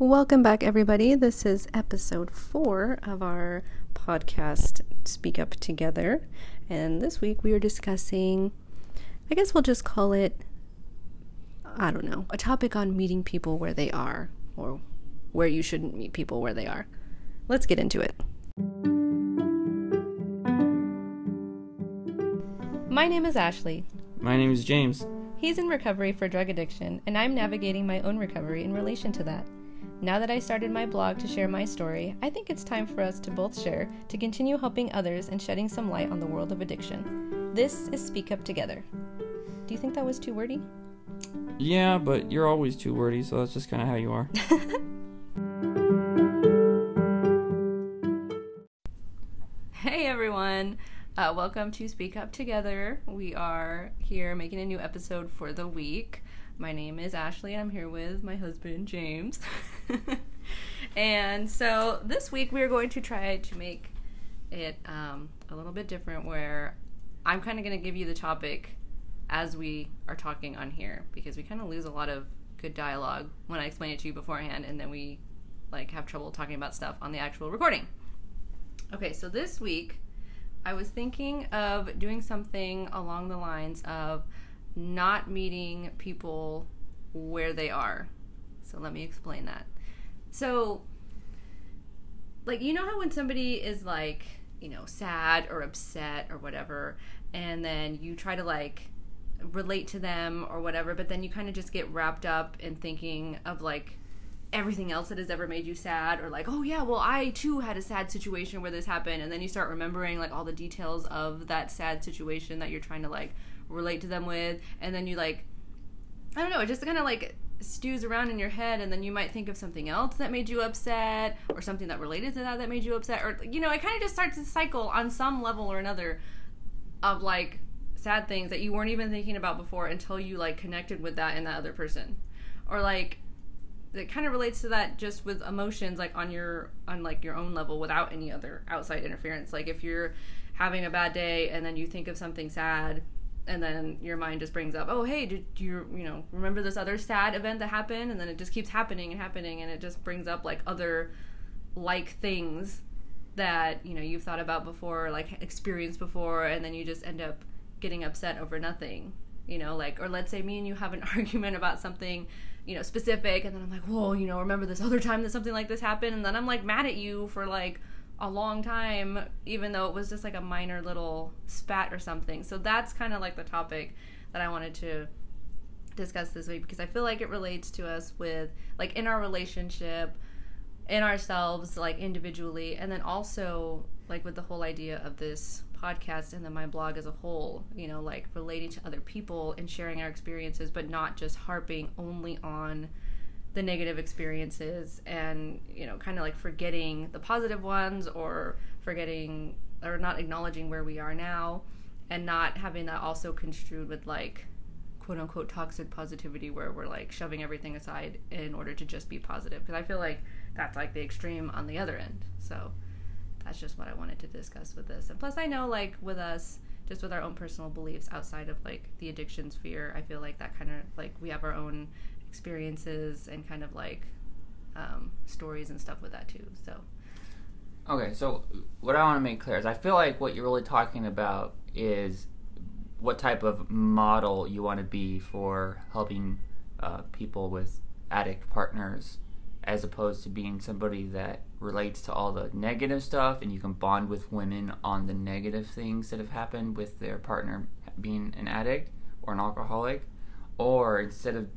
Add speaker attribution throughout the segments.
Speaker 1: Welcome back, everybody. This is episode four of our podcast, Speak Up Together. And this week we are discussing, I guess we'll just call it, I don't know, a topic on meeting people where they are or where you shouldn't meet people where they are. Let's get into it. My name is Ashley.
Speaker 2: My name is James.
Speaker 1: He's in recovery for drug addiction, and I'm navigating my own recovery in relation to that. Now that I started my blog to share my story, I think it's time for us to both share to continue helping others and shedding some light on the world of addiction. This is Speak Up Together. Do you think that was too wordy?
Speaker 2: Yeah, but you're always too wordy, so that's just kind of how you are.
Speaker 1: hey everyone! Uh, welcome to Speak Up Together. We are here making a new episode for the week. My name is Ashley. And I'm here with my husband, James. and so this week we're going to try to make it um, a little bit different where I'm kind of going to give you the topic as we are talking on here because we kind of lose a lot of good dialogue when I explain it to you beforehand and then we like have trouble talking about stuff on the actual recording. Okay, so this week I was thinking of doing something along the lines of not meeting people where they are. So let me explain that. So, like, you know how when somebody is like, you know, sad or upset or whatever, and then you try to like relate to them or whatever, but then you kind of just get wrapped up in thinking of like everything else that has ever made you sad or like oh yeah well i too had a sad situation where this happened and then you start remembering like all the details of that sad situation that you're trying to like relate to them with and then you like i don't know it just kind of like stews around in your head and then you might think of something else that made you upset or something that related to that that made you upset or you know it kind of just starts a cycle on some level or another of like sad things that you weren't even thinking about before until you like connected with that and that other person. Or like it kind of relates to that just with emotions like on your on like your own level without any other outside interference. Like if you're having a bad day and then you think of something sad and then your mind just brings up, oh hey, did you you know remember this other sad event that happened? And then it just keeps happening and happening, and it just brings up like other like things that you know you've thought about before, like experienced before, and then you just end up getting upset over nothing. You know, like or let's say me and you have an argument about something you know specific and then i'm like whoa you know remember this other time that something like this happened and then i'm like mad at you for like a long time, even though it was just like a minor little spat or something. So that's kind of like the topic that I wanted to discuss this week because I feel like it relates to us with like in our relationship, in ourselves, like individually, and then also like with the whole idea of this podcast and then my blog as a whole, you know, like relating to other people and sharing our experiences, but not just harping only on the negative experiences and you know kind of like forgetting the positive ones or forgetting or not acknowledging where we are now and not having that also construed with like quote unquote toxic positivity where we're like shoving everything aside in order to just be positive. Because i feel like that's like the extreme on the other end. So that's just what i wanted to discuss with this. And plus i know like with us just with our own personal beliefs outside of like the addiction sphere i feel like that kind of like we have our own experiences and kind of like um, stories and stuff with that too. So.
Speaker 3: Okay, so what I want to make clear is I feel like what you're really talking about is what type of model you want to be for helping uh, people with addict partners as opposed to being somebody that relates to all the negative stuff and you can bond with women on the negative things that have happened with their partner being an addict or an alcoholic or instead of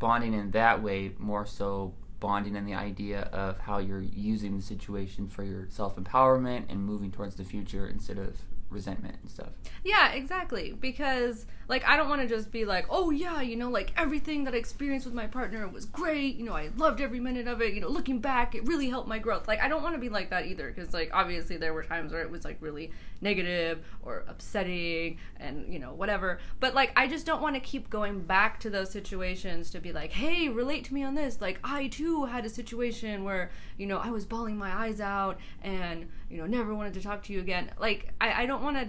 Speaker 3: bonding in that way more so bonding in the idea of how you're using the situation for your self empowerment and moving towards the future instead of resentment and stuff.
Speaker 1: Yeah, exactly. Because like I don't want to just be like, "Oh yeah, you know, like everything that I experienced with my partner was great. You know, I loved every minute of it. You know, looking back, it really helped my growth." Like I don't want to be like that either because like obviously there were times where it was like really negative or upsetting and, you know, whatever. But like I just don't want to keep going back to those situations to be like, "Hey, relate to me on this." Like I too had a situation where, you know, I was bawling my eyes out and, you know, never wanted to talk to you again. Like I I don't want to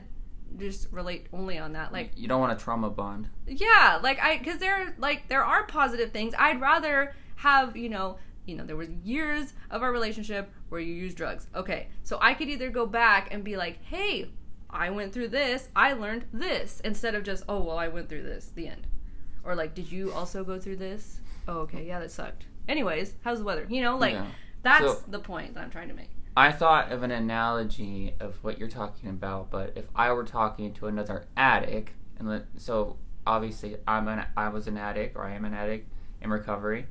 Speaker 1: just relate only on that like
Speaker 3: you don't want a trauma bond
Speaker 1: yeah like i because there like there are positive things i'd rather have you know you know, there was years of our relationship where you used drugs. Okay, so I could either go back and be like, hey, I went through this, I learned this, instead of just, oh, well, I went through this, the end. Or like, did you also go through this? Oh, okay, yeah, that sucked. Anyways, how's the weather? You know, like,
Speaker 3: Yeah.
Speaker 1: that's
Speaker 3: So-
Speaker 1: the point that I'm trying to make.
Speaker 3: I thought of an analogy of what you're talking about, but if I were talking to another addict, and let, so obviously I'm an I was an addict or I am an addict in recovery,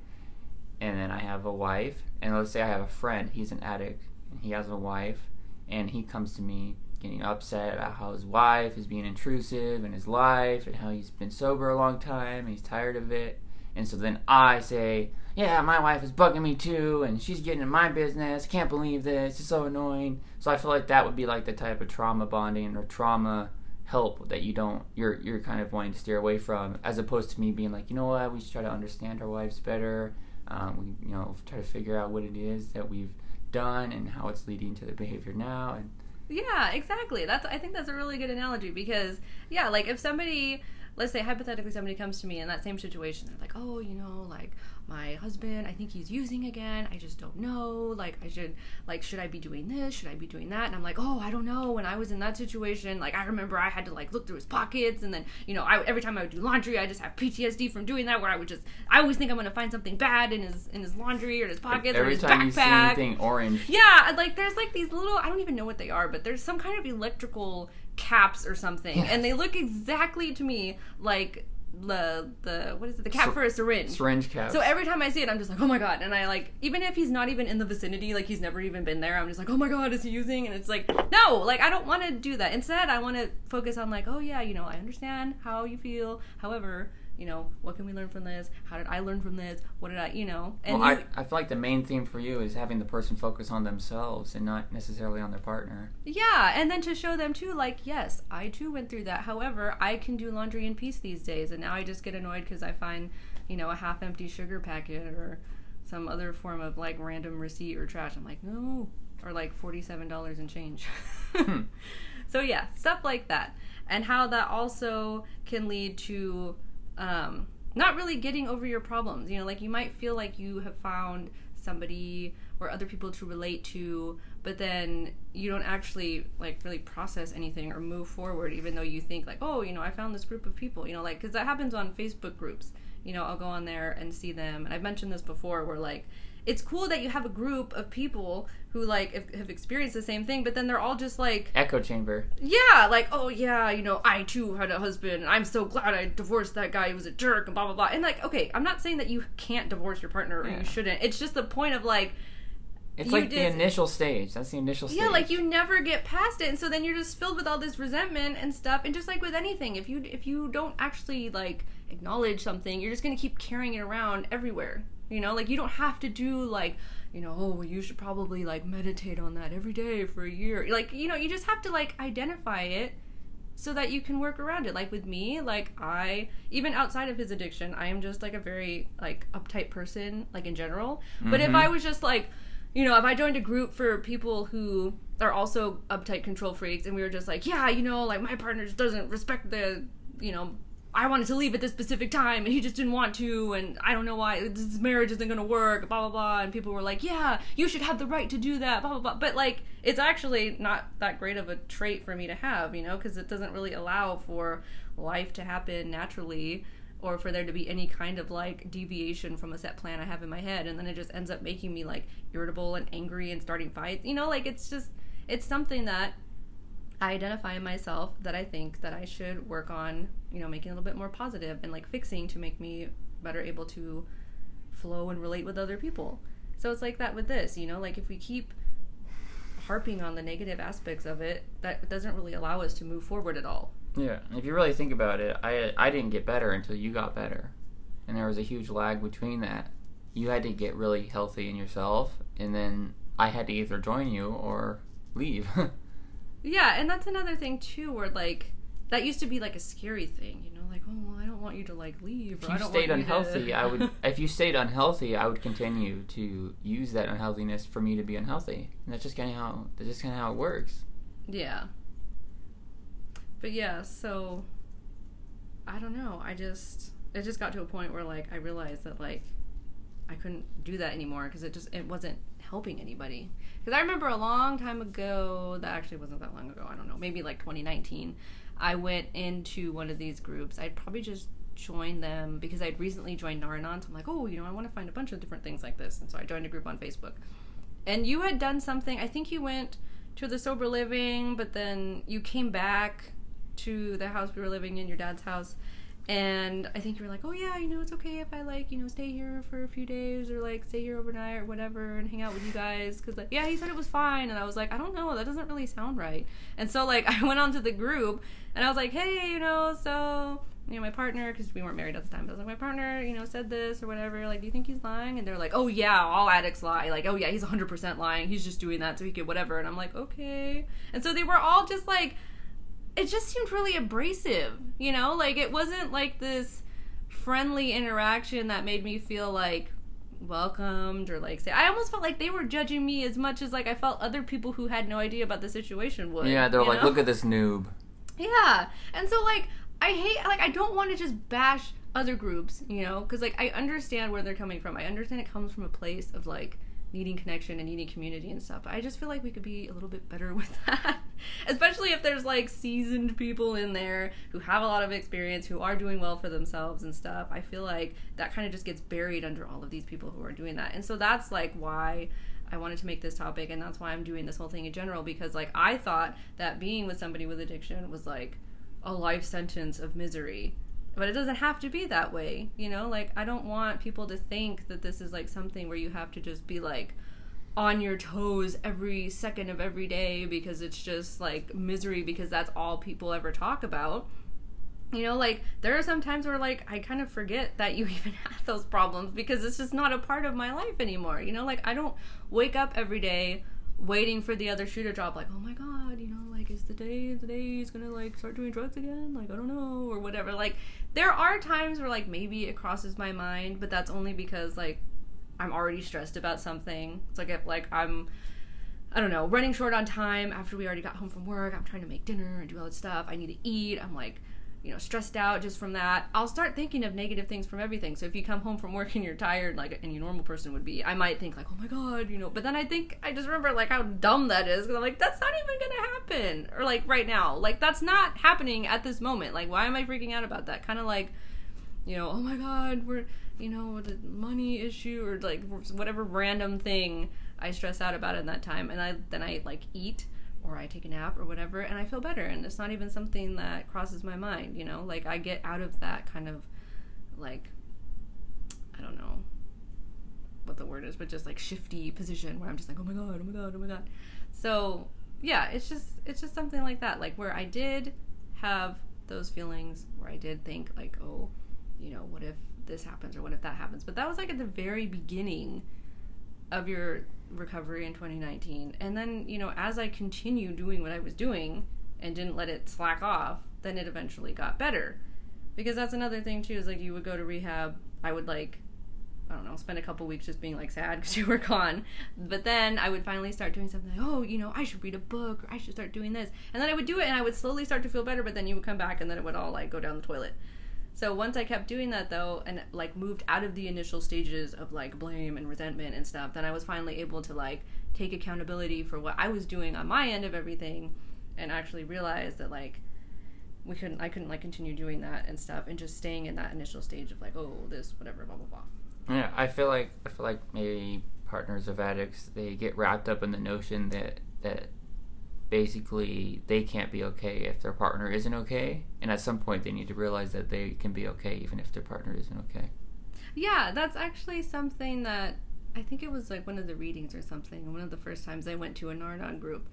Speaker 3: and then I have a wife, and let's say I have a friend, he's an addict, and he has a wife, and he comes to me getting upset about how his wife is being intrusive in his life and how he's been sober a long time and he's tired of it. And so then I say, Yeah, my wife is bugging me too, and she's getting in my business. Can't believe this. It's so annoying. So I feel like that would be like the type of trauma bonding or trauma help that you don't you're you're kind of wanting to steer away from, as opposed to me being like, you know what, we should try to understand our wives better. Um, we you know try to figure out what it is that we've done and how it's leading to the behavior now. And
Speaker 1: Yeah, exactly. That's I think that's a really good analogy because yeah, like if somebody let's say hypothetically somebody comes to me in that same situation, they're like, "Oh, you know, like my husband, I think he's using again. I just don't know. Like I should like should I be doing this? Should I be doing that?" And I'm like, "Oh, I don't know. When I was in that situation, like I remember I had to like look through his pockets and then, you know, I every time I would do laundry, I just have PTSD from doing that where I would just I always think I'm going to find something bad in his in his laundry or his pockets or
Speaker 3: every
Speaker 1: his
Speaker 3: time you see anything orange,
Speaker 1: Yeah, like there's like these little I don't even know what they are, but there's some kind of electrical caps or something,
Speaker 3: Yeah.
Speaker 1: and they look exactly to me like the the what is it the cap
Speaker 3: Syr-
Speaker 1: for a syringe.
Speaker 3: syringe caps.
Speaker 1: So every time I see it, I'm just like, oh my god, and I like even if he's not even in the vicinity, like he's never even been there, I'm just like, oh my god, is he using? And it's like, no, like I don't want to do that. Instead, I want to focus on like, oh yeah, you know, I understand how you feel. However, you know, what can we learn from this? How did I learn from this? What did I, you know? And
Speaker 3: well,
Speaker 1: you-
Speaker 3: I, I feel like the main theme for you is having the person focus on themselves and not necessarily on their partner.
Speaker 1: Yeah, and then to show them too, like, yes, I too went through that. However, I can do laundry in peace these days, and now I just get annoyed because I find, you know, a half-empty sugar packet or some other form of like random receipt or trash. I'm like, no, or like forty-seven dollars and change.
Speaker 3: Hmm.
Speaker 1: so yeah, stuff like that, and how that also can lead to um, not really getting over your problems. You know, like you might feel like you have found somebody or other people to relate to, but then you don't actually like really process anything or move forward, even though you think like, oh, you know, I found this group of people. You know, like because that happens on Facebook groups. You know, I'll go on there and see them, and I've mentioned this before, where like it's cool that you have a group of people who like have, have experienced the same thing, but then they're all just like
Speaker 3: Echo chamber.
Speaker 1: yeah, like, oh yeah, you know, I too had a husband, and I'm so glad I divorced that guy who was a jerk, and blah blah blah. And like, okay, I'm not saying that you can't divorce your partner or
Speaker 3: Yeah.
Speaker 1: you shouldn't. It's just the point of like,
Speaker 3: It's
Speaker 1: You
Speaker 3: like the initial stage. That's the initial stage.
Speaker 1: yeah, like you never get past it, and so then you're just filled with all this resentment and stuff. And just like with anything, if you if you don't actually like acknowledge something, you're just gonna keep carrying it around everywhere. You know, like you don't have to do like, you know, oh, well, you should probably like meditate on that every day for a year. Like, you know, you just have to like identify it so that you can work around it. Like with me, like I even outside of his addiction, I am just like a very like uptight person, like in general. But if
Speaker 3: Mhm.
Speaker 1: I was just like, you know, if I joined a group for people who are also uptight control freaks and we were just like, yeah, you know, like my partner just doesn't respect the, you know, I wanted to leave at this specific time and he just didn't want to and I don't know why this marriage isn't gonna work, blah blah blah and people were like, Yeah, you should have the right to do that, blah blah blah. But like it's actually not that great of a trait for me to have, you know, because it doesn't really allow for life to happen naturally or for there to be any kind of like deviation from a set plan I have in my head and then it just ends up making me like irritable and angry and starting fights. You know, like it's just it's something that I identify in myself that I think that I should work on, you know, making a little bit more positive and like fixing to make me better able to flow and relate with other people. So it's like that with this, you know, like if we keep harping on the negative aspects of it, that doesn't really allow us to move forward at all.
Speaker 3: Yeah, and if you really think about it, I I didn't get better until you got better, and there was a huge lag between that. You had to get really healthy in yourself, and then I had to either join you or leave.
Speaker 1: Yeah, and that's another thing too, where like that used to be like a scary thing, you know, like oh, well, I don't want you to like leave.
Speaker 3: if
Speaker 1: or I
Speaker 3: you
Speaker 1: don't
Speaker 3: stayed
Speaker 1: want you to-
Speaker 3: unhealthy, I would. If you stayed unhealthy, I would continue to use that unhealthiness for me to be unhealthy, and that's just kind of how that's just kind of how it works.
Speaker 1: Yeah. But yeah, so I don't know. I just it just got to a point where like I realized that like I couldn't do that anymore because it just it wasn't helping anybody. Because I remember a long time ago, that actually wasn't that long ago. I don't know, maybe like 2019. I went into one of these groups. I'd probably just joined them because I'd recently joined Nar-Anon. So I'm like, oh, you know, I want to find a bunch of different things like this. And so I joined a group on Facebook. And you had done something. I think you went to the sober living, but then you came back to the house we were living in, your dad's house. And I think you were like, oh yeah, you know, it's okay if I like, you know, stay here for a few days or like stay here overnight or whatever and hang out with you guys. Cause like, yeah, he said it was fine. And I was like, I don't know, that doesn't really sound right. And so like, I went onto the group and I was like, hey, you know, so you know, my partner, because we weren't married at the time, but I was like, my partner, you know, said this or whatever. Like, do you think he's lying? And they're like, oh yeah, all addicts lie. Like, oh yeah, he's 100% lying. He's just doing that so he could whatever. And I'm like, okay. And so they were all just like, it just seemed really abrasive, you know? Like, it wasn't like this friendly interaction that made me feel like welcomed or like say I almost felt like they were judging me as much as like I felt other people who had no idea about the situation would.
Speaker 3: Yeah, they're like,
Speaker 1: know?
Speaker 3: look at this noob.
Speaker 1: Yeah. And so like I hate like I don't want to just bash other groups, you know, cuz like I understand where they're coming from. I understand it comes from a place of like needing connection and needing community and stuff. I just feel like we could be a little bit better with that. Especially if there's like seasoned people in there who have a lot of experience, who are doing well for themselves and stuff. I feel like that kind of just gets buried under all of these people who are doing that. And so that's like why I wanted to make this topic and that's why I'm doing this whole thing in general because like I thought that being with somebody with addiction was like a life sentence of misery. But it doesn't have to be that way, you know? Like I don't want people to think that this is like something where you have to just be like on your toes every second of every day because it's just like misery because that's all people ever talk about. You know, like there are some times where like I kind of forget that you even have those problems because it's just not a part of my life anymore. You know, like I don't wake up every day waiting for the other shoe to drop like, "Oh my god, you know, like is the day the day he's to like start doing drugs again?" Like, I don't know or whatever. Like there are times where like maybe it crosses my mind, but that's only because like I'm already stressed about something. It's like if like I'm I don't know, running short on time after we already got home from work. I'm trying to make dinner and do all that stuff. I need to eat. I'm like, you know, stressed out just from that. I'll start thinking of negative things from everything. So if you come home from work and you're tired, like any normal person would be, I might think like, oh my god, you know. But then I think I just remember like how dumb that is because I'm like, that's not even gonna happen. Or like right now, like that's not happening at this moment. Like why am I freaking out about that? Kind of like, you know, oh my god, we're you know the money issue or like whatever random thing I stress out about in that time, and I then I like eat or I take a nap or whatever, and I feel better. And it's not even something that crosses my mind, you know? Like, I get out of that kind of, like, I don't know what the word is, but just like shifty position where I'm just like, oh my god, oh my god, oh my god. So, yeah, it's just, it's just something like that. Like, where I did have those feelings, where I did think, like, oh, you know, what if this happens or what if that happens? But that was like at the very beginning of your recovery in 2019 and then you know as i continued doing what i was doing and didn't let it slack off then it eventually got better. Because that's another thing too is like you would go to rehab. I would like i don't know spend a couple weeks just being like sad because you were gone. But then i would finally start doing something like oh you know i should read a book or i should start doing this. And then i would do it and i would slowly start to feel better but then you would come back and then it would all like go down the toilet so once I kept doing that though, and like moved out of the initial stages of like blame and resentment and stuff, then I was finally able to like take accountability for what I was doing on my end of everything, and actually realize that like we couldn't, I couldn't like continue doing that and stuff, and just staying in that initial stage of like, oh, this, whatever, blah blah blah.
Speaker 3: Yeah, I feel like I feel like maybe partners of addicts they get wrapped up in the notion that that basically they can't be okay if their partner isn't okay, and at some point they need to realize that they can be okay even if their partner isn't okay.
Speaker 1: Yeah, that's actually something that I think it was like one of the readings or something. One of the first times I went to a Nar-Anon group,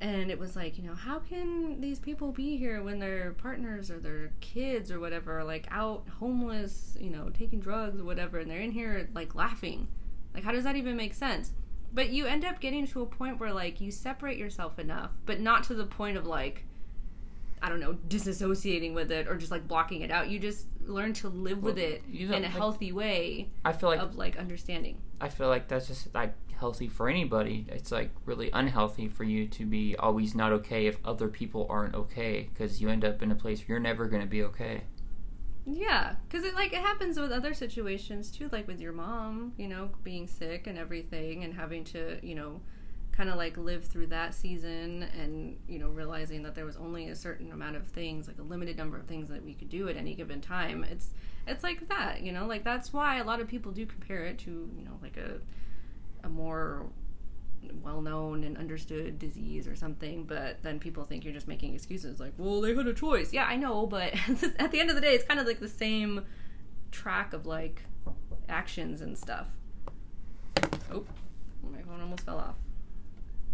Speaker 1: and it was like, you know, how can these people be here when their partners or their kids or whatever are like out homeless, you know, taking drugs or whatever, and they're in here like laughing? Like, how does that even make sense? But you end up getting to a point where like you separate yourself enough, but not to the point of like I don't know, disassociating with it or just like blocking it out. You just learn to live with it
Speaker 3: you
Speaker 1: in a
Speaker 3: like-
Speaker 1: healthy way
Speaker 3: I feel like
Speaker 1: of like understanding.
Speaker 3: I feel like that's just like healthy for anybody. It's like really unhealthy for you to be always not okay if other people aren't okay because you end up in a place where you're never going to be okay.
Speaker 1: Yeah, because it like it happens with other situations too, like with your mom, you know, being sick and everything, and having to, you know, kind of like live through that season, and you know, realizing that there was only a certain amount of things, like a limited number of things that we could do at any given time. It's it's like that, you know, like that's why a lot of people do compare it to, you know, like a a more well known and understood disease or something, but then people think you're just making excuses like, well, they had a choice. Yeah, I know, but at the end of the day, it's kind of like the same track of like actions and stuff. Oh, my phone almost fell off.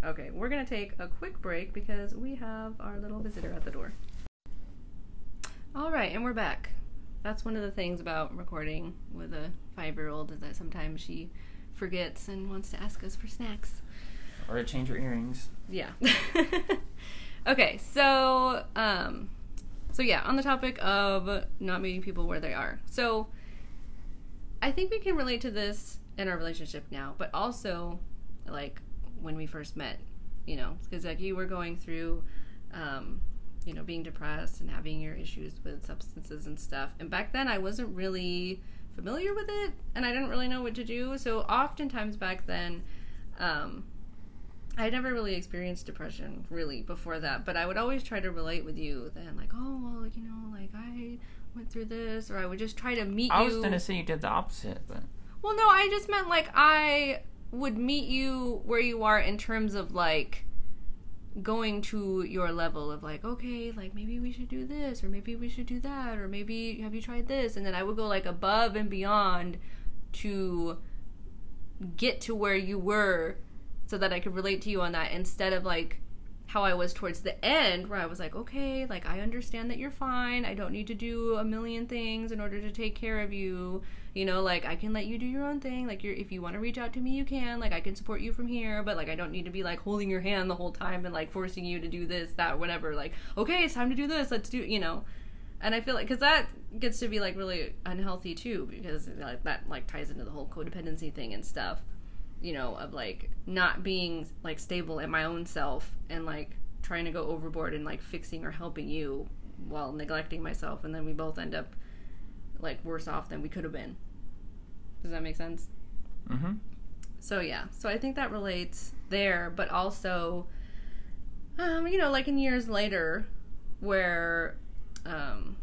Speaker 1: Okay, we're gonna take a quick break because we have our little visitor at the door. All right, and we're back. That's one of the things about recording with a five year old is that sometimes she forgets and wants to ask us for snacks.
Speaker 3: Or to change your earrings.
Speaker 1: Yeah. okay, so um so yeah, on the topic of not meeting people where they are. So I think we can relate to this in our relationship now, but also like when we first met, you know, because like you were going through um you know, being depressed and having your issues with substances and stuff. And back then I wasn't really familiar with it and I didn't really know what to do. So oftentimes back then um I never really experienced depression really before that, but I would always try to relate with you then, like, oh, well, you know, like I went through this, or I would just try to meet you.
Speaker 3: I
Speaker 1: you.
Speaker 3: was gonna say you did the opposite, but
Speaker 1: Well, no, I just meant like I would meet you where you are in terms of like going to your level of like, okay, like maybe we should do this, or maybe we should do that, or maybe have you tried this? And then I would go like above and beyond to get to where you were so that I could relate to you on that instead of like how I was towards the end where I was like, okay, like I understand that you're fine. I don't need to do a million things in order to take care of you. You know, like I can let you do your own thing. Like you're if you want to reach out to me, you can. Like I can support you from here, but like I don't need to be like holding your hand the whole time and like forcing you to do this, that, whatever. Like, okay, it's time to do this. Let's do, you know. And I feel like cuz that gets to be like really unhealthy too because like that like ties into the whole codependency thing and stuff you know, of like not being like stable in my own self and like trying to go overboard and like fixing or helping you while neglecting myself and then we both end up like worse off than we could have been. Does that make sense?
Speaker 3: mm-hmm.
Speaker 1: So yeah, so I think that relates there, but also, um, you know, like in years later, where, um,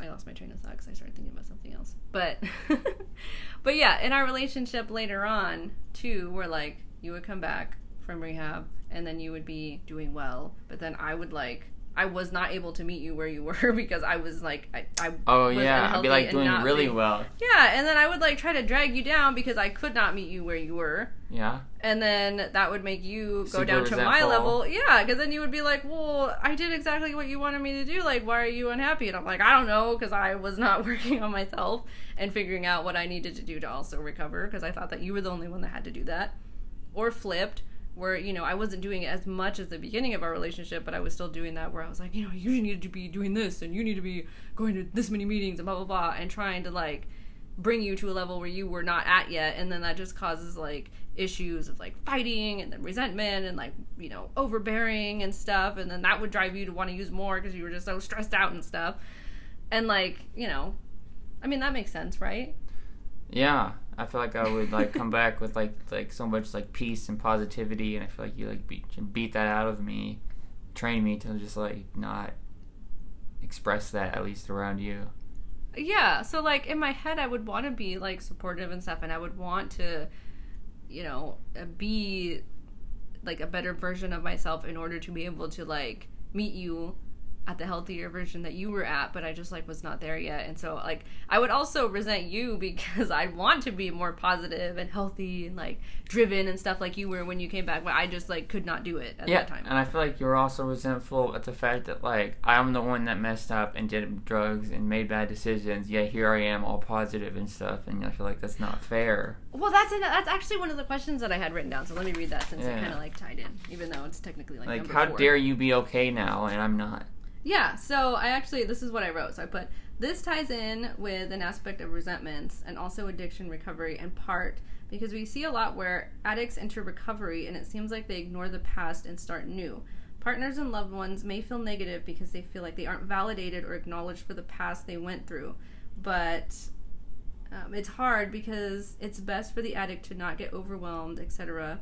Speaker 1: I lost my train of thought because I started thinking about something else. But, but yeah, in our relationship later on too, where like you would come back from rehab and then you would be doing well, but then I would like. I was not able to meet you where you were because I was like I, I
Speaker 3: Oh
Speaker 1: was
Speaker 3: yeah, I'd be like doing really well.
Speaker 1: yeah, and then I would like try to drag you down because I could not meet you where you were.
Speaker 3: Yeah.
Speaker 1: And then that would make you go
Speaker 3: Super
Speaker 1: down to my level. Yeah, because then you would be like, well, I did exactly what you wanted me to do. Like, why are you unhappy? And I'm like, I don't know, because I was not working on myself and figuring out what I needed to do to also recover, because I thought that you were the only one that had to do that. Or flipped, where, you know, I wasn't doing it as much as the beginning of our relationship, but I was still doing that where I was like, you know, you need to be doing this and you need to be going to this many meetings and blah, blah, blah, and trying to, like, bring you to a level where you were not at yet. And then that just causes like issues of like fighting and then resentment and like you know overbearing and stuff. And then that would drive you to want to use more because you were just so stressed out and stuff. And like you know i mean that makes sense right?
Speaker 3: Yeah. I feel like I would like come back with like like so much like peace and positivity, and I feel like you like beat beat that out of me, train me to just like not express that at least around you.
Speaker 1: yeah so like in my head i would want to be like supportive and stuff and i would want to you know uh, be like a better version of myself in order to be able to like meet you at the healthier version that you were at but i just like was not there yet and so like i would also resent you because i want to be more positive and healthy and like driven and stuff like you were when you came back but i just like could not do it at
Speaker 3: yeah,
Speaker 1: that time
Speaker 3: and I feel like you're also resentful at the fact that like I'm the one that messed up and did drugs and made bad decisions. Yet here I am, all positive and stuff, and I feel like that's not fair.
Speaker 1: well that's an, that's actually one of the questions that i had written down so let me read that since it kind of like tied in even though it's technically like,
Speaker 3: Like, how
Speaker 1: four.
Speaker 3: dare you be okay now and I'm not?
Speaker 1: Yeah, so I actually, this is what I wrote. So I put, this ties in with an aspect of resentments and also addiction recovery in part because we see a lot where addicts enter recovery and it seems like they ignore the past and start new. Partners and loved ones may feel negative because they feel like they aren't validated or acknowledged for the past they went through. But um, it's hard because it's best for the addict to not get overwhelmed, etc.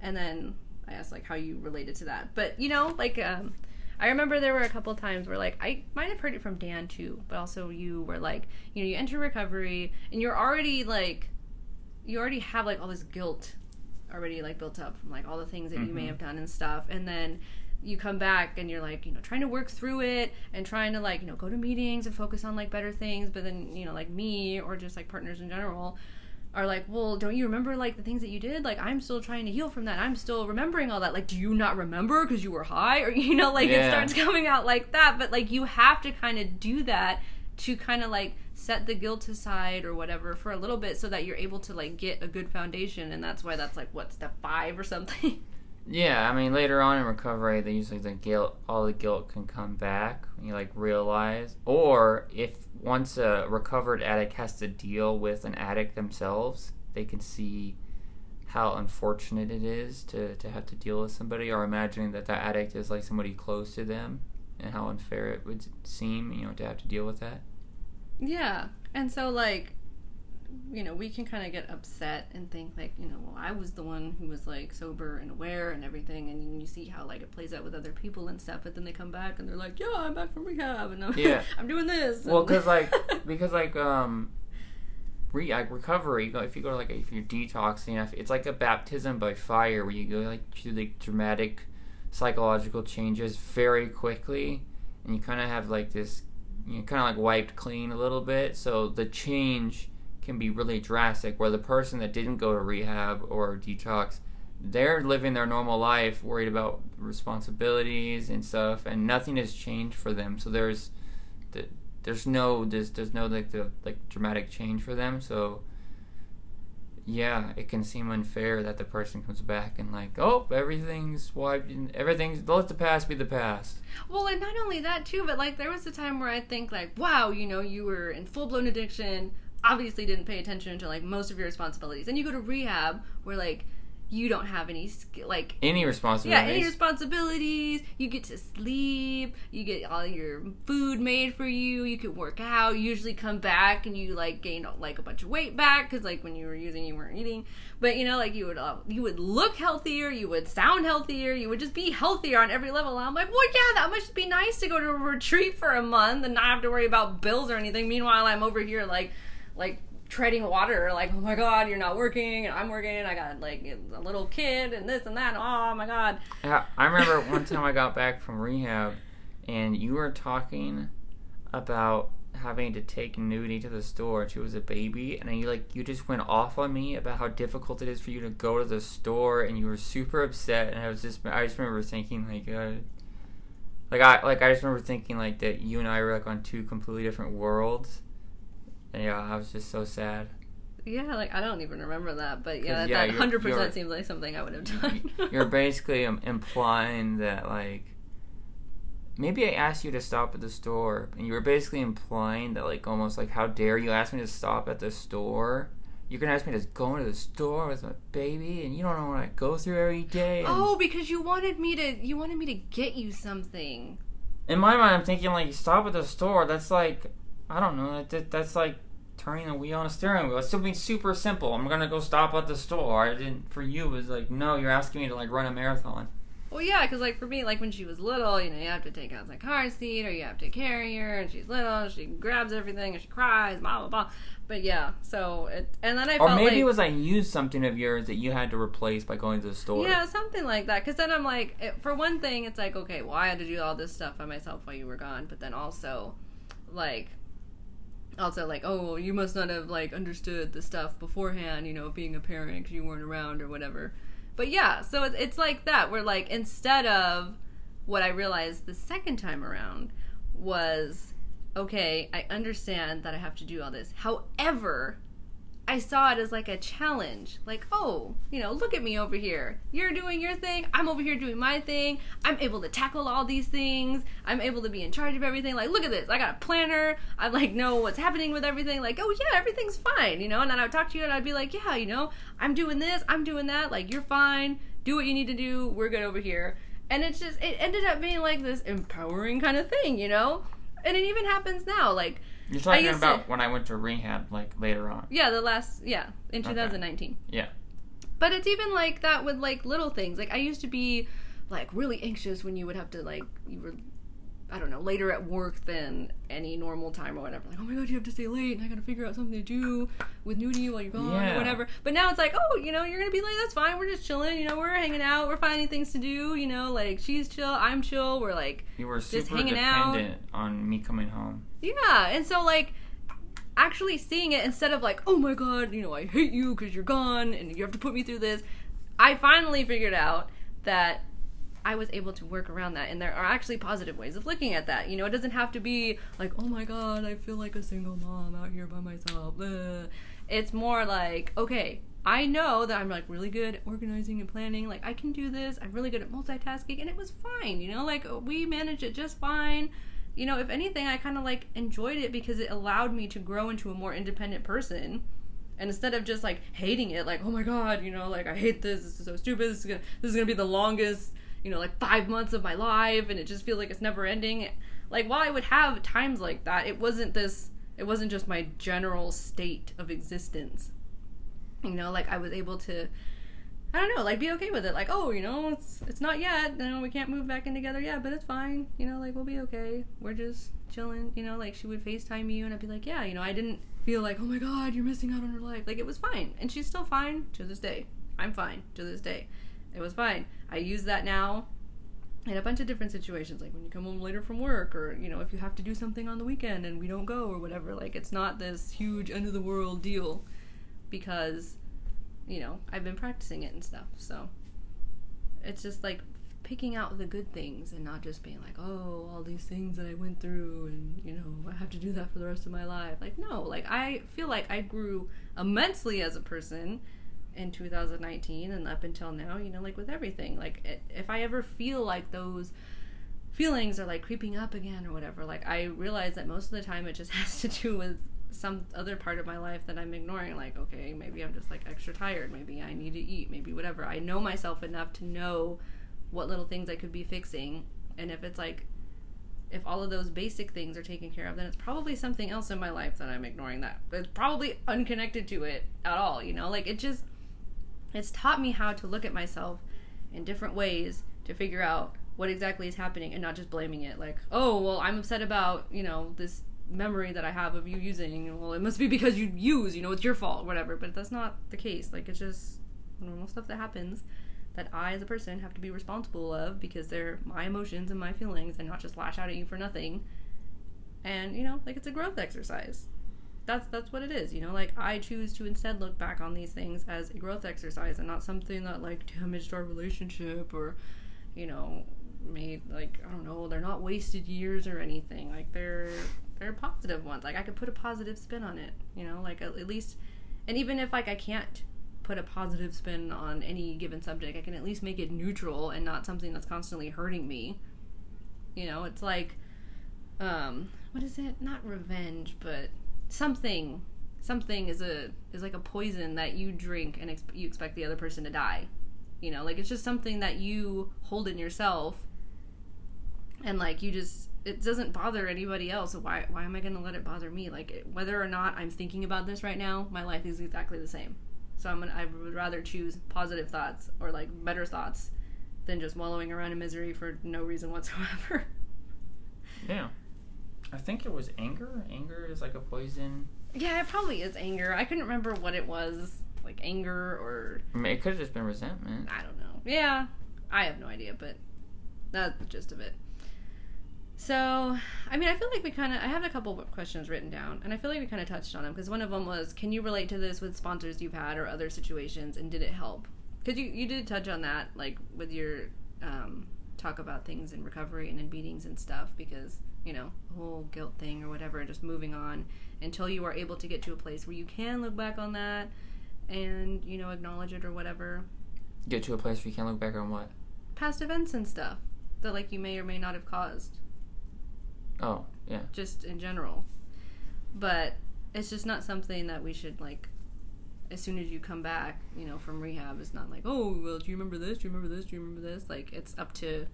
Speaker 1: And then I asked like how you related to that. But you know, like um, I remember there were a couple times where like I might have heard it from Dan too, but also you were like, you know, you enter recovery and you're already like you already have like all this guilt already like built up from like all the things that you may
Speaker 3: Mhm.
Speaker 1: have done and stuff and then you come back and you're like you know trying to work through it and trying to like you know go to meetings and focus on like better things but then you know like me or just like partners in general are like well don't you remember like the things that you did? Like i'm still trying to heal from that. I'm still remembering all that. Like do you not remember because you were high? Or you know like it starts coming out like that. But like you have to kind of do that to kind of like set the guilt aside or whatever for a little bit so that you're able to like get a good foundation. And that's why that's like what step five or something
Speaker 3: Yeah, I mean later on in recovery, they usually the guilt, all the guilt can come back. You like realize, or if once a recovered addict has to deal with an addict themselves, they can see how unfortunate it is to to have to deal with somebody, or imagining that that addict is like somebody close to them, and how unfair it would seem, you know, to have to deal with that.
Speaker 1: yeah and so like you know we can kind of get upset and think like you know well i was the one who was like sober and aware and everything and you, see how like it plays out with other people and stuff but then they come back and they're like yeah i'm back from rehab and i'm,
Speaker 3: Yeah.
Speaker 1: I'm doing this
Speaker 3: Well, because like because like um, re like recovery. If you go to like if you're detoxing, if- it's like a baptism by fire where you go like through the dramatic psychological changes very quickly, and you kind of have like this, you kind of like wiped clean a little bit. So the change can be really drastic. Where the person that didn't go to rehab or detox. They're living their normal life, worried about responsibilities and stuff, and nothing has changed for them. So there's there's no there's there's no like the like dramatic change for them so yeah it can seem unfair that the person comes back and like oh everything's wiped everything's let the past be the past
Speaker 1: Well, and not only that too, but like there was a time where I think like, wow, you know, you were in full blown addiction, obviously didn't pay attention to like most of your responsibilities, and you go to rehab where like you don't have any like
Speaker 3: any responsibilities.
Speaker 1: yeah, any responsibilities. You get to sleep. You get all your food made for you. You can work out. You usually come back and you like gain like a bunch of weight back because like when you were using, you weren't eating. But you know, like you would uh, you would look healthier. You would sound healthier. You would just be healthier on every level. And I'm like, well, yeah, that must be nice to go to a retreat for a month and not have to worry about bills or anything. Meanwhile, I'm over here like like treading water like oh my god you're not working and i'm working i got like a little kid and this and that oh my god
Speaker 3: Yeah, I remember one time I got back from rehab, and you were talking about having to take Nudie to the store, and she was a baby, and you like you just went off on me about how difficult it is for you to go to the store, and you were super upset, and I was just I just remember thinking like. Uh, like I like I just remember thinking like that you and I were like on two completely different worlds, and yeah, I was just so sad.
Speaker 1: Yeah, like I don't even remember that, but yeah, that,
Speaker 3: yeah,
Speaker 1: that
Speaker 3: you're-
Speaker 1: hundred
Speaker 3: you're-
Speaker 1: percent seems like something I would have done.
Speaker 3: You're basically implying that like maybe I asked you to stop at the store, and you were basically implying that like almost like how dare you ask me to stop at the store? You're gonna ask me to go into the store with my baby, and you don't know what I go through every day. and-
Speaker 1: oh, because you wanted me to, you wanted me to get you something.
Speaker 3: In my mind, I'm thinking like stop at the store. That's like I don't know. That, that's like turning a wheel on a steering wheel. It's something super simple. I'm gonna go stop at the store. I didn't. For you, it was like no. You're asking me to like run a marathon.
Speaker 1: Well, yeah, because like for me, like when she was little, you know, you have to take out the car seat or you have to carry her, and she's little, she grabs everything and she cries, blah blah blah. But yeah, so it, and then I
Speaker 3: Or maybe
Speaker 1: like,
Speaker 3: it was I used something of yours that you had to replace by going to the store.
Speaker 1: Yeah, something like that. Because then I'm like, it, for one thing, it's like, okay, well, I had to do all this stuff by myself while you were gone. But then also, like, also like, oh, you must not have like understood the stuff beforehand. You know, being a parent because you weren't around or whatever. But yeah, so it's it's like that. Where like instead of what I realized the second time around was, okay, I understand that I have to do all this. However, I saw it as like a challenge. Like, oh, you know, look at me over here. You're doing your thing. I'm over here doing my thing. I'm able to tackle all these things. I'm able to be in charge of everything. Like, look at this. I got a planner. I like know what's happening with everything. Like, oh yeah, everything's fine, you know. And then I would talk to you and I'd be like, yeah, you know, I'm doing this. I'm doing that. Like, you're fine. Do what you need to do. We're good over here. and it's just it ended up being like this empowering kind of thing, you know. And it even happens now, like
Speaker 3: You're talking about
Speaker 1: to-
Speaker 3: when I went to rehab, like later on.
Speaker 1: yeah, the last yeah in
Speaker 3: Okay.
Speaker 1: 2019.
Speaker 3: Yeah.
Speaker 1: But it's even like that with like little things. Like I used to be like really anxious when you would have to like you were I don't know, later at work than any normal time or whatever. Like, oh my god, you have to stay late and I gotta figure out something to do with Nudie while you're gone
Speaker 3: Yeah.
Speaker 1: or whatever. But now it's like, oh, you know, you're gonna be late, that's fine, we're just chilling, you know, we're hanging out, we're finding things to do, you know, like she's chill, I'm chill, we're like
Speaker 3: You were super
Speaker 1: hanging out.
Speaker 3: dependent on me coming home.
Speaker 1: yeah, and so like actually seeing it instead of like, oh my god, you know, I hate you because you're gone and you have to put me through this. I finally figured out that I was able to work around that, and there are actually positive ways of looking at that. You know, it doesn't have to be like, oh my god, I feel like a single mom out here by myself. Ugh. It's more like, okay, I know that I'm like really good at organizing and planning. Like I can do this. I'm really good at multitasking, and it was fine. You know, like we managed it just fine. You know, if anything, I kind of like enjoyed it because it allowed me to grow into a more independent person. And instead of just like hating it, like oh my god, you know, like I hate this. This is so stupid. This is gonna this is gonna be the longest, you know, like five months of my life, and it just feels like it's never ending. Like while I would have times like that, it wasn't this. It wasn't just my general state of existence. You know, like I was able to. I don't know, like be okay with it. Like, oh, you know, it's it's not yet. You know, we can't move back in together yet, but it's fine. You know, like we'll be okay. We're just chilling. You know, like she would FaceTime you, and I'd be like, yeah, you know, I didn't feel like, oh my god, you're missing out on her life. Like it was fine, and she's still fine to this day. I'm fine to this day. It was fine. I use that now in a bunch of different situations, like when you come home later from work, or you know, if you have to do something on the weekend and we don't go or whatever. Like it's not this huge end of the world deal because you know I've been practicing it and stuff. So it's just like picking out the good things and not just being like, oh, all these things that I went through and you know I have to do that for the rest of my life. Like no, like I feel like I grew immensely as a person in 2019 and up until now, you know, like with everything. Like it, if I ever feel like those feelings are like creeping up again or whatever, like I realize that most of the time it just has to do with some other part of my life that I'm ignoring. Like, okay, maybe I'm just like extra tired. Maybe I need to eat. Maybe whatever. I know myself enough to know what little things I could be fixing. And if it's like, if all of those basic things are taken care of, then it's probably something else in my life that I'm ignoring that it's probably unconnected to it at all. You know, like it just, it's taught me how to look at myself in different ways to figure out what exactly is happening and not just blaming it. Like oh well i'm upset about you know this memory that i have of you using well it must be because you use you know it's your fault whatever. But that's not the case. Like it's just normal stuff that happens that i as a person have to be responsible of because they're my emotions and my feelings and not just lash out at you for nothing. And you know like it's a growth exercise that's that's what it is you know like i choose to instead look back on these things as a growth exercise and not something that like damaged our relationship or you know made like i don't know they're not wasted years or anything. Like they're they're positive ones. Like i could put a positive spin on it you know like at, at least and even if like i can't put a positive spin on any given subject i can at least make it neutral and not something that's constantly hurting me. You know it's like um what is it? Not revenge but something something is a is like a poison that you drink and ex- you expect the other person to die. You know like it's just something that you hold in yourself and like you just it doesn't bother anybody else. So why why am i going to let it bother me? Like whether or not i'm thinking about this right now my life is exactly the same. So i'm gonna i would rather choose positive thoughts or like better thoughts than just wallowing around in misery for no reason whatsoever.
Speaker 3: Yeah. I think it was anger. Anger is like a poison.
Speaker 1: yeah it probably is anger i couldn't remember what it was like anger or
Speaker 3: I mean, it could have just been resentment.
Speaker 1: I don't know. Yeah, I have no idea, but that's the gist of it. So, I mean, I feel like we kind of. I have a couple of questions written down, and I feel like we kind of touched on them because one of them was, "Can you relate to this with sponsors you've had or other situations, and did it help?" Because you you did touch on that, like with your um, talk about things in recovery and in beatings and stuff, because you know the whole guilt thing or whatever, just moving on until you are able to get to a place where you can look back on that and you know acknowledge it or whatever
Speaker 3: Get to a place where you can't look back on what?
Speaker 1: past events and stuff that like you may or may not have caused
Speaker 3: Oh, yeah.
Speaker 1: just in general but it's just not something that we should like as soon as you come back, you know, from rehab, it's not like, oh, well, do you remember this? Do you remember this? Do you remember this? Like, it's up to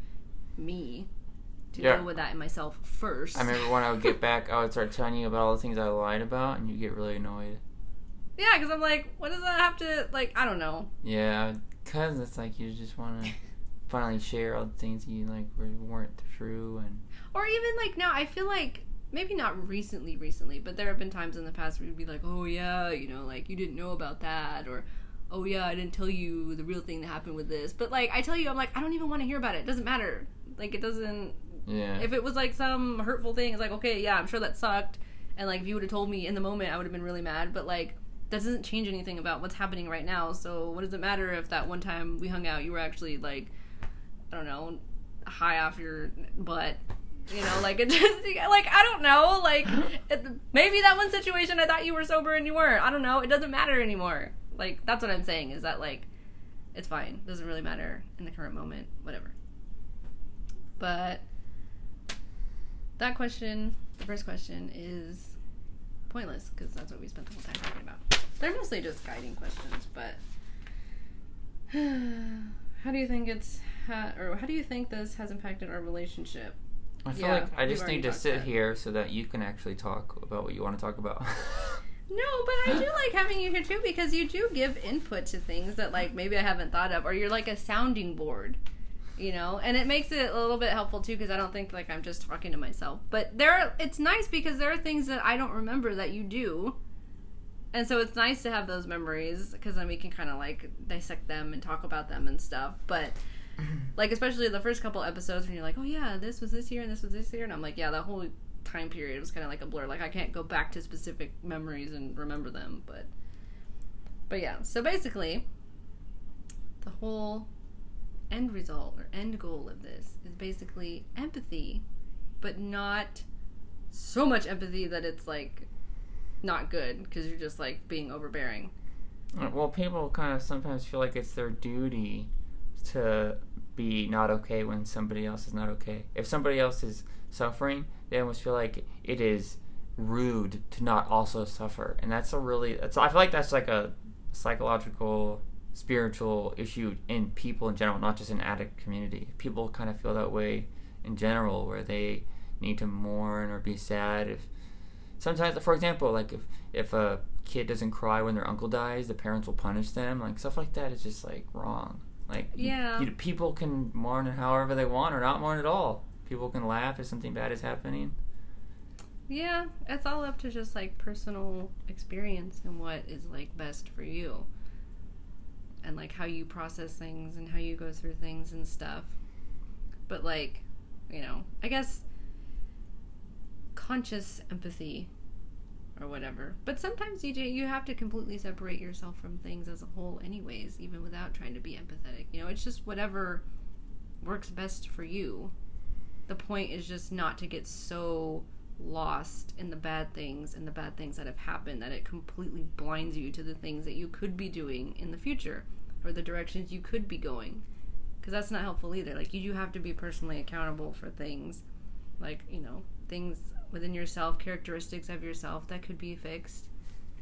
Speaker 1: me to
Speaker 3: Yeah.
Speaker 1: deal with that in myself first.
Speaker 3: I remember when I would get back, I would start telling you about all the things I lied about, and you get really annoyed.
Speaker 1: yeah, because I'm like, what does that have to, like, I don't know.
Speaker 3: Yeah, because it's like you just want to finally share all the things you like were, weren't true, and
Speaker 1: Or even like now, I feel like maybe not recently, recently, but there have been times in the past where you'd be like, oh yeah, you know, like you didn't know about that, or oh yeah, I didn't tell you the real thing that happened with this. But like I tell you, I'm like, I don't even want to hear about it. It doesn't matter. Like it doesn't.
Speaker 3: yeah.
Speaker 1: If it was like some hurtful thing, it's like okay, yeah, I'm sure that sucked, and like if you would have told me in the moment, I would have been really mad. But like. That doesn't change anything about what's happening right now. So what does it matter if that one time we hung out, you were actually like, I don't know, high off your butt you know like it just like i don't know like it, maybe that one situation i thought you were sober and you weren't. I don't know. It doesn't matter anymore. Like that's what i'm saying is that like it's fine. Doesn't really matter in the current moment. Whatever. But that question the first question is pointless because that's what we spent the whole time talking about. They're mostly just guiding questions but how do you think it's ha- or how do you think this has impacted our relationship
Speaker 3: I feel
Speaker 1: yeah,
Speaker 3: like I just need to sit here so that you can actually talk about what you want to talk about.
Speaker 1: No, but I do like having you here too because you do give input to things that like maybe I haven't thought of, or you're like a sounding board, you know, and it makes it a little bit helpful too because I don't think like I'm just talking to myself. But there, are, it's nice because there are things that I don't remember that you do, and so it's nice to have those memories because then we can kind of like dissect them and talk about them and stuff. But Mm-hmm. like especially the first couple episodes when you're like, oh yeah, this was this year and this was this year, and I'm like, yeah, that whole time period was kind of like a blur. Like I can't go back to specific memories and remember them, but but yeah. So basically, the whole end result or end goal of this is basically empathy, but not so much empathy that it's like not good because you're just like being overbearing.
Speaker 3: well, people kind of sometimes feel like it's their duty to be not okay when somebody else is not okay. If somebody else is suffering, they almost feel like it is rude to not also suffer, and that's a really. That's I feel like that's like a psychological, spiritual issue in people in general, not just in addict community. People kind of feel that way in general, where they need to mourn or be sad if sometimes for example like if if a kid doesn't cry when their uncle dies the parents will punish them like stuff like that is just like wrong like you-
Speaker 1: Yeah.
Speaker 3: you, people can mourn however they want or not mourn at all people can laugh if something bad is happening
Speaker 1: Yeah, it's all up to just like personal experience and what is like best for you. And like how you process things and how you go through things and stuff. But like, you know, I guess conscious empathy or whatever. But sometimes you do you have to completely separate yourself from things as a whole anyways, even without trying to be empathetic. You know, it's just whatever works best for you. The point is just not to get so lost in the bad things and the bad things that have happened that it completely blinds you to the things that you could be doing in the future or the directions you could be going because that's not helpful either like you do have to be personally accountable for things like you know things within yourself characteristics of yourself that could be fixed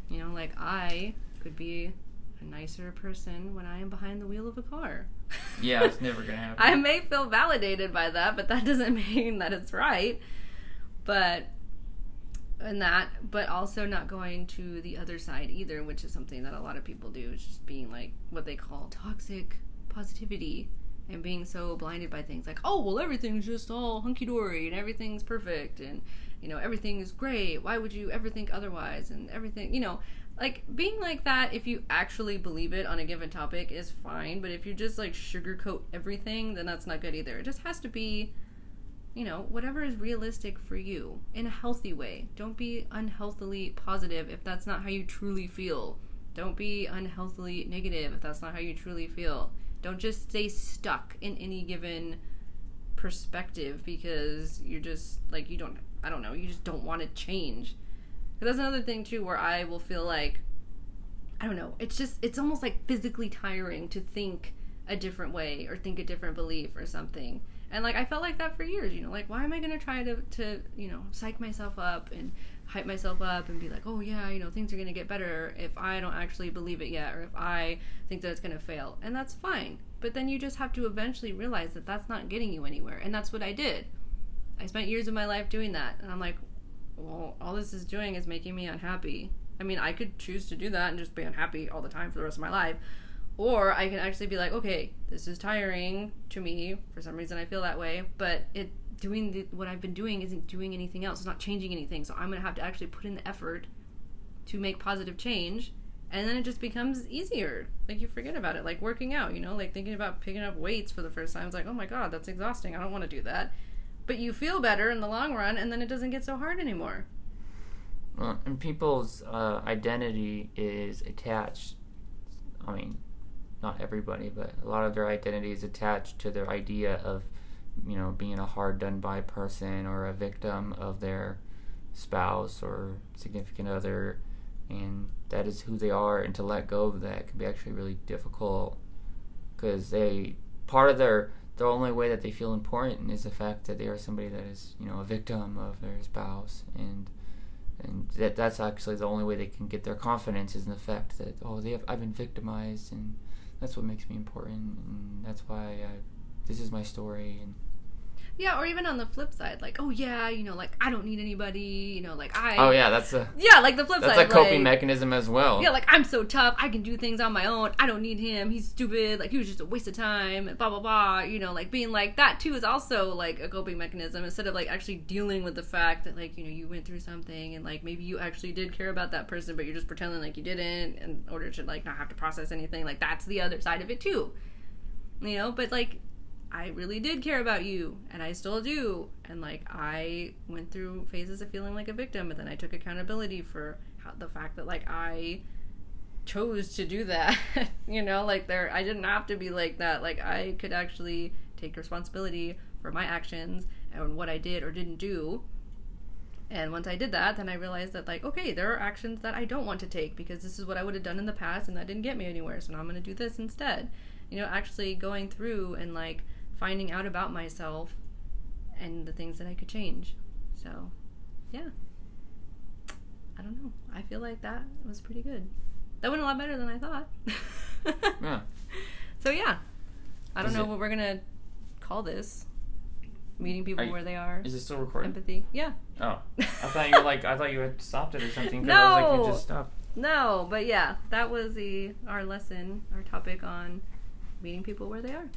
Speaker 1: you know like i could be a nicer person when i am behind the wheel of a car
Speaker 3: yeah it's never gonna happen
Speaker 1: I may feel validated by that, but that doesn't mean that it's right. But and that, but also not going to the other side either, which is something that a lot of people do. Is just being like what they call toxic positivity and being so blinded by things like, oh well, everything's just all hunky dory and everything's perfect and you know everything is great. Why would you ever think otherwise? And everything, you know, like being like that if you actually believe it on a given topic is fine but if you just like sugarcoat everything then that's not good either it just has to be you know whatever is realistic for you in a healthy way don't be unhealthily positive if that's not how you truly feel don't be unhealthily negative if that's not how you truly feel don't just stay stuck in any given perspective because you're just like you don't i don't know you just don't want to change 'Cause that's another thing too, where I will feel like, I don't know, it's just it's almost like physically tiring to think a different way or think a different belief or something. And like I felt like that for years, you know, like why am I gonna try to to you know psych myself up and hype myself up and be like, oh yeah, you know things are gonna get better if I don't actually believe it yet, or if I think that it's gonna fail, and that's fine. But then you just have to eventually realize that that's not getting you anywhere, and that's what I did. I spent years of my life doing that, and I'm like, well, all this is doing is making me unhappy. I mean, I could choose to do that and just be unhappy all the time for the rest of my life. Or I can actually be like, okay, this is tiring to me. For some reason, I feel that way. But it doing the, what I've been doing isn't doing anything else. It's not changing anything. So I'm gonna have to actually put in the effort to make positive change. And then it just becomes easier. Like you forget about it. Like working out, you know, like thinking about picking up weights for the first time. It's like, oh my god, that's exhausting. I don't want to do that. But you feel better in the long run, and then it doesn't get so hard anymore.
Speaker 3: Well, and people's uh, identity is attached. I mean, not everybody, but a lot of their identity is attached to their idea of, you know, being a hard done by person or a victim of their spouse or significant other, and that is who they are. And to let go of that can be actually really difficult because they part of their the only way that they feel important is the fact that they are somebody that is you know a victim of their spouse and and that that's actually the only way they can get their confidence is in the fact that oh they have I've been victimized and that's what makes me important and that's why I, this is my story and
Speaker 1: Yeah, or even on the flip side, like, oh yeah, you know, like I don't need anybody, you know, like I.
Speaker 3: oh yeah that's a
Speaker 1: Yeah, like the flip
Speaker 3: that's
Speaker 1: side.
Speaker 3: That's a coping
Speaker 1: like,
Speaker 3: mechanism as well
Speaker 1: Yeah, like I'm so tough. I can do things on my own. I don't need him. He's stupid. Like he was just a waste of time. And blah blah blah. You know, like being like that too is also like a coping mechanism instead of like actually dealing with the fact that like you know you went through something and like maybe you actually did care about that person, but you're just pretending like you didn't in order to like not have to process anything. Like that's the other side of it too. You know, but like I really did care about you, and I still do. And like I went through phases of feeling like a victim, but then I took accountability for how, the fact that like I chose to do that. you know, like there, I didn't have to be like that. Like I could actually take responsibility for my actions and what I did or didn't do. And once I did that, then I realized that like, okay, there are actions that I don't want to take because this is what I would have done in the past, and that didn't get me anywhere. So now I'm going to do this instead. You know, actually going through and like finding out about myself and the things that I could change. So, yeah. I don't know. I feel like that was pretty good. That went a lot better than I thought.
Speaker 3: yeah
Speaker 1: So, yeah. I don't
Speaker 3: Is
Speaker 1: know
Speaker 3: it-
Speaker 1: what we're going to call this. Meeting people
Speaker 3: you-
Speaker 1: where they are.
Speaker 3: is it still recording
Speaker 1: Empathy. Yeah.
Speaker 3: oh I thought you were like I thought you had stopped it or something 'cause I was like
Speaker 1: No!
Speaker 3: you just stopped
Speaker 1: No, but yeah, that was the our lesson, our topic on meeting people where they are.